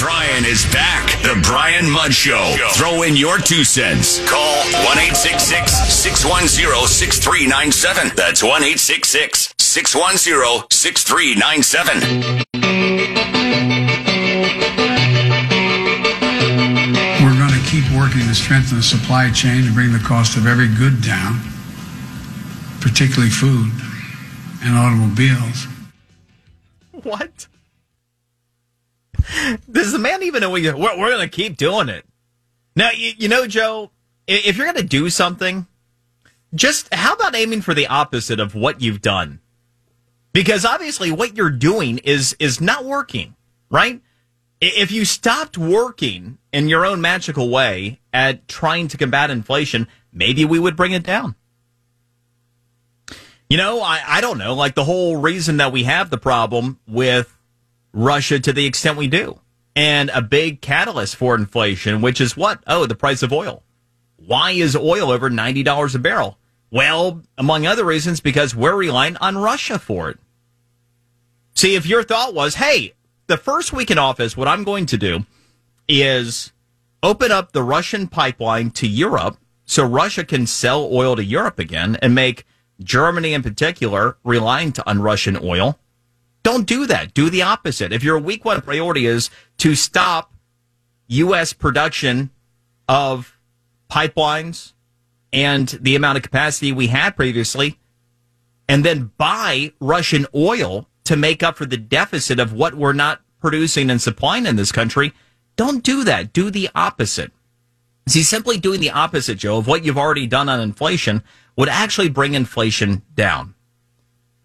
Brian is back. The Brian Mudd Show. Throw in your two cents. Call 1 610 6397. That's 1 610 6397. We're going to keep working to strengthen the supply chain to bring the cost of every good down, particularly food and automobiles. What? Does the man even know what you, we're, we're going to keep doing it? Now, you, you know, Joe, if you're going to do something, just how about aiming for the opposite of what you've done? Because obviously what you're doing is, is not working, right? If you stopped working in your own magical way at trying to combat inflation, maybe we would bring it down. You know, I, I don't know. Like the whole reason that we have the problem with Russia to the extent we do, and a big catalyst for inflation, which is what? Oh, the price of oil. Why is oil over $90 a barrel? Well, among other reasons, because we're relying on Russia for it. See, if your thought was, hey, the first week in office, what I'm going to do is open up the Russian pipeline to Europe so Russia can sell oil to Europe again and make Germany in particular reliant on Russian oil. Don't do that. Do the opposite. If your week one priority is to stop U.S. production of pipelines and the amount of capacity we had previously, and then buy Russian oil to make up for the deficit of what we're not producing and supplying in this country, don't do that. Do the opposite. See, simply doing the opposite, Joe, of what you've already done on inflation would actually bring inflation down.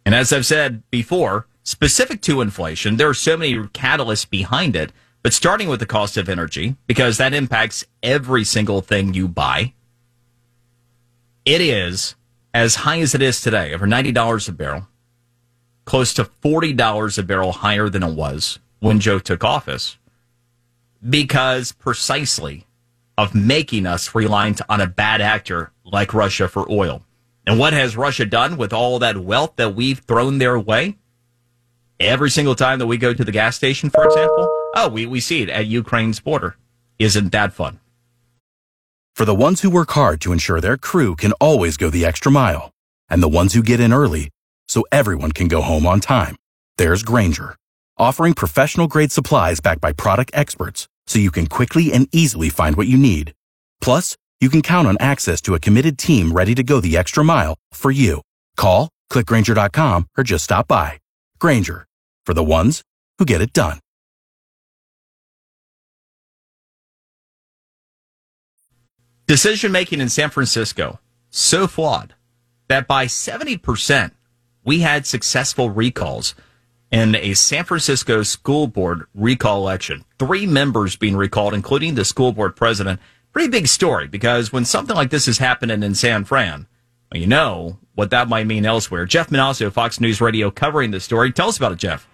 And as I've said before, specific to inflation, there are so many catalysts behind it, but starting with the cost of energy, because that impacts every single thing you buy, it is as high as it is today, over $90 a barrel, close to $40 a barrel higher than it was when Joe took office, because precisely of making us reliant on a bad actor like Russia for oil. And what has Russia done with all that wealth that we've thrown their way? Every single time that we go to the gas station, for example, oh, we, we see it at Ukraine's border. Isn't that fun? For the ones who work hard to ensure their crew can always go the extra mile, and the ones who get in early so everyone can go home on time, there's Grainger, offering professional grade supplies backed by product experts so you can quickly and easily find what you need. Plus, you can count on access to a committed team ready to go the extra mile for you. Call, clickgrainger.com, or just stop by. Grainger, for the ones who get it done. Decision making in San Francisco so flawed that by 70% we had successful recalls in a San Francisco school board recall election. Three members being recalled, including the school board president. Pretty big story because when something like this is happening in San Fran, you know what that might mean elsewhere. Jeff Monosso, Fox News Radio, covering this story. Tell us about it, Jeff.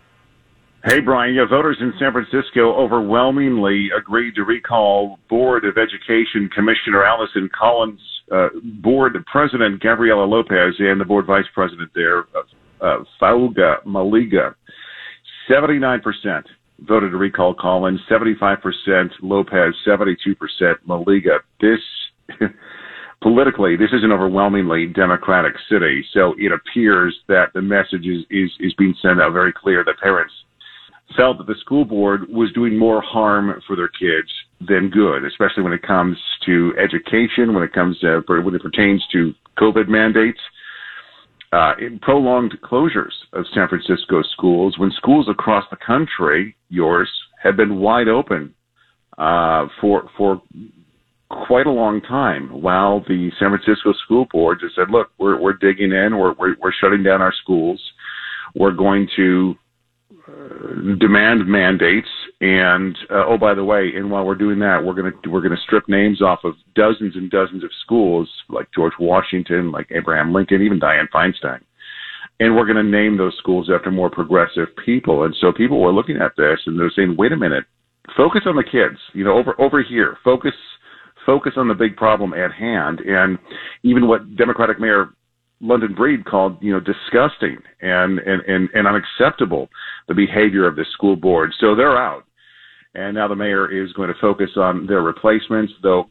Hey, Brian. Yeah, voters in San Francisco overwhelmingly agreed to recall Board of Education Commissioner Allison Collins, uh, Board President Gabriela Lopez, and the Board Vice President there, uh, uh, Faauuga Moliga. 79% voted to recall Collins, 75% Lopez, 72% Moliga. This, politically, this is an overwhelmingly Democratic city, so it appears that the message is, is, is being sent out very clear that parents felt that the school board was doing more harm for their kids than good, especially when it comes to education, when it comes to, when it pertains to COVID mandates, uh, prolonged closures of San Francisco schools, when schools across the country, yours, have been wide open uh, for for quite a long time, while the San Francisco school board just said, "Look, we're we're digging in, we're we're, we're shutting down our schools, we're going to." demand mandates. And uh, oh by the way and while we're doing that we're going to we're to strip names off of dozens and dozens of schools like George Washington like Abraham Lincoln even Dianne Feinstein. And we're going to name those schools after more progressive people. And so people were looking at this and they're saying wait a minute focus on the kids you know over over here focus focus on the big problem at hand and even what Democratic Mayor London Breed called, you know, disgusting and, and, and, and unacceptable, the behavior of the school board. So they're out. and now the mayor is going to focus on their replacements. Though,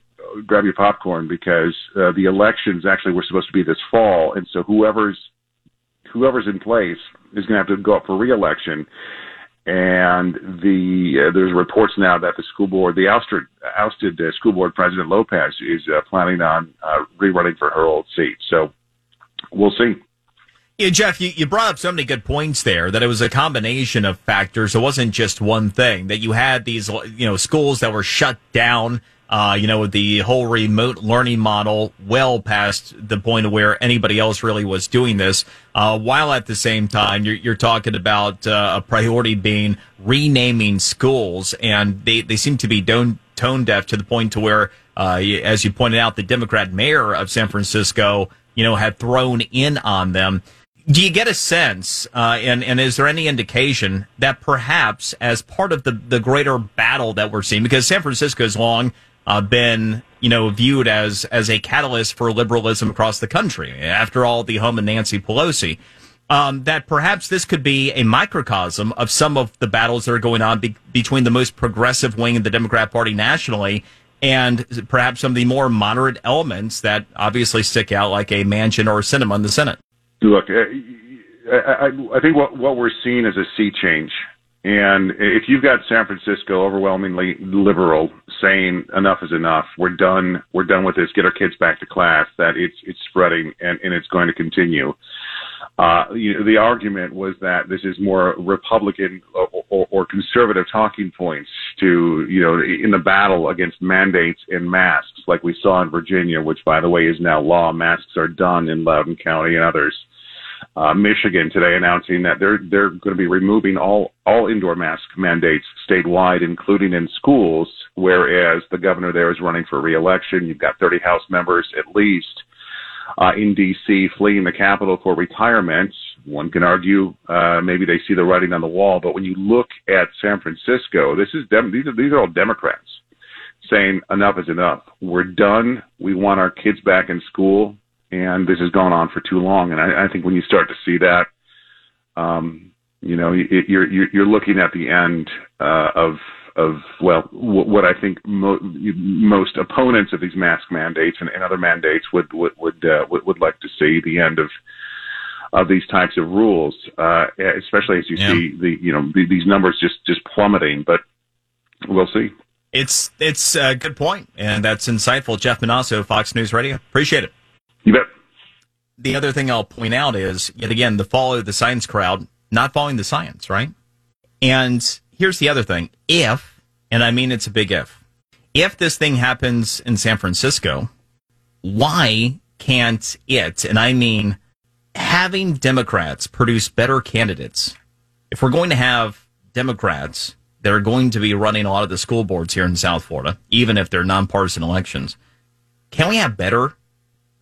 grab your popcorn because uh, the elections actually were supposed to be this fall, and so whoever's whoever's in place is going to have to go up for reelection. And the uh, there's reports now that the school board, the ousted ousted uh, school board president Lopez, is uh, planning on uh, rerunning for her old seat. So we'll see. Yeah, Jeff, you, you brought up so many good points there that it was a combination of factors. It wasn't just one thing. That you had these, you know, schools that were shut down. Uh, you know, the whole remote learning model well past the point of where anybody else really was doing this. Uh, while at the same time, you're, you're talking about uh, a priority being renaming schools, and they, they seem to be tone, tone deaf to the point to where, uh, as you pointed out, the Democrat mayor of San Francisco, you know, had thrown in on them. Do you get a sense, uh, and, and is there any indication that perhaps as part of the, the greater battle that we're seeing, because San Francisco has long uh, been, you know, viewed as, as a catalyst for liberalism across the country, after all, the home of Nancy Pelosi, um, that perhaps this could be a microcosm of some of the battles that are going on be- between the most progressive wing of the Democrat Party nationally and perhaps some of the more moderate elements that obviously stick out like a Manchin or a Sinema in the Senate. Look, I, I, I think what, what we're seeing is a sea change. And if you've got San Francisco overwhelmingly liberal saying enough is enough, we're done, we're done with this, get our kids back to class, that it's, it's spreading and, and it's going to continue. Uh, you know, the argument was that this is more Republican or, or, or conservative talking points to, you know, in the battle against mandates and masks, like we saw in Virginia, which by the way is now law. Masks are done in Loudoun County and others uh, Michigan today announcing that they're they're going to be removing all all indoor mask mandates statewide, including in schools. Whereas the governor there is running for reelection. You've got 30 House members at least uh, in D.C. fleeing the Capitol for retirement. One can argue uh, maybe they see the writing on the wall, but when you look at San Francisco, this is dem- these are these are all Democrats saying enough is enough. We're done. We want our kids back in school and this has gone on for too long. And I, I think when you start to see that, um, you know, it, you're, you're you're looking at the end uh, of of well, what I think mo- most opponents of these mask mandates and, and other mandates would would would, uh, would would like to see the end of of these types of rules, uh, especially as you yeah. see the you know the, these numbers just just plummeting. But we'll see. It's it's a good point, and that's insightful. Jeff Monosso, Fox News Radio. Appreciate it. You bet. The other thing I'll point out is, yet again, the follow the science crowd not following the science, right? And here's the other thing. If, and I mean it's a big if, if this thing happens in San Francisco, why can't it, and I mean having Democrats produce better candidates, if we're going to have Democrats that are going to be running a lot of the school boards here in South Florida, even if they're nonpartisan elections, can we have better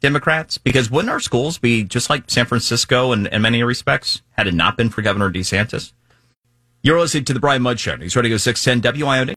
Democrats? Because wouldn't our schools be just like San Francisco in, in many respects had it not been for Governor DeSantis? You're listening to the Brian Mudd Show. He's ready to go 610 WIOD.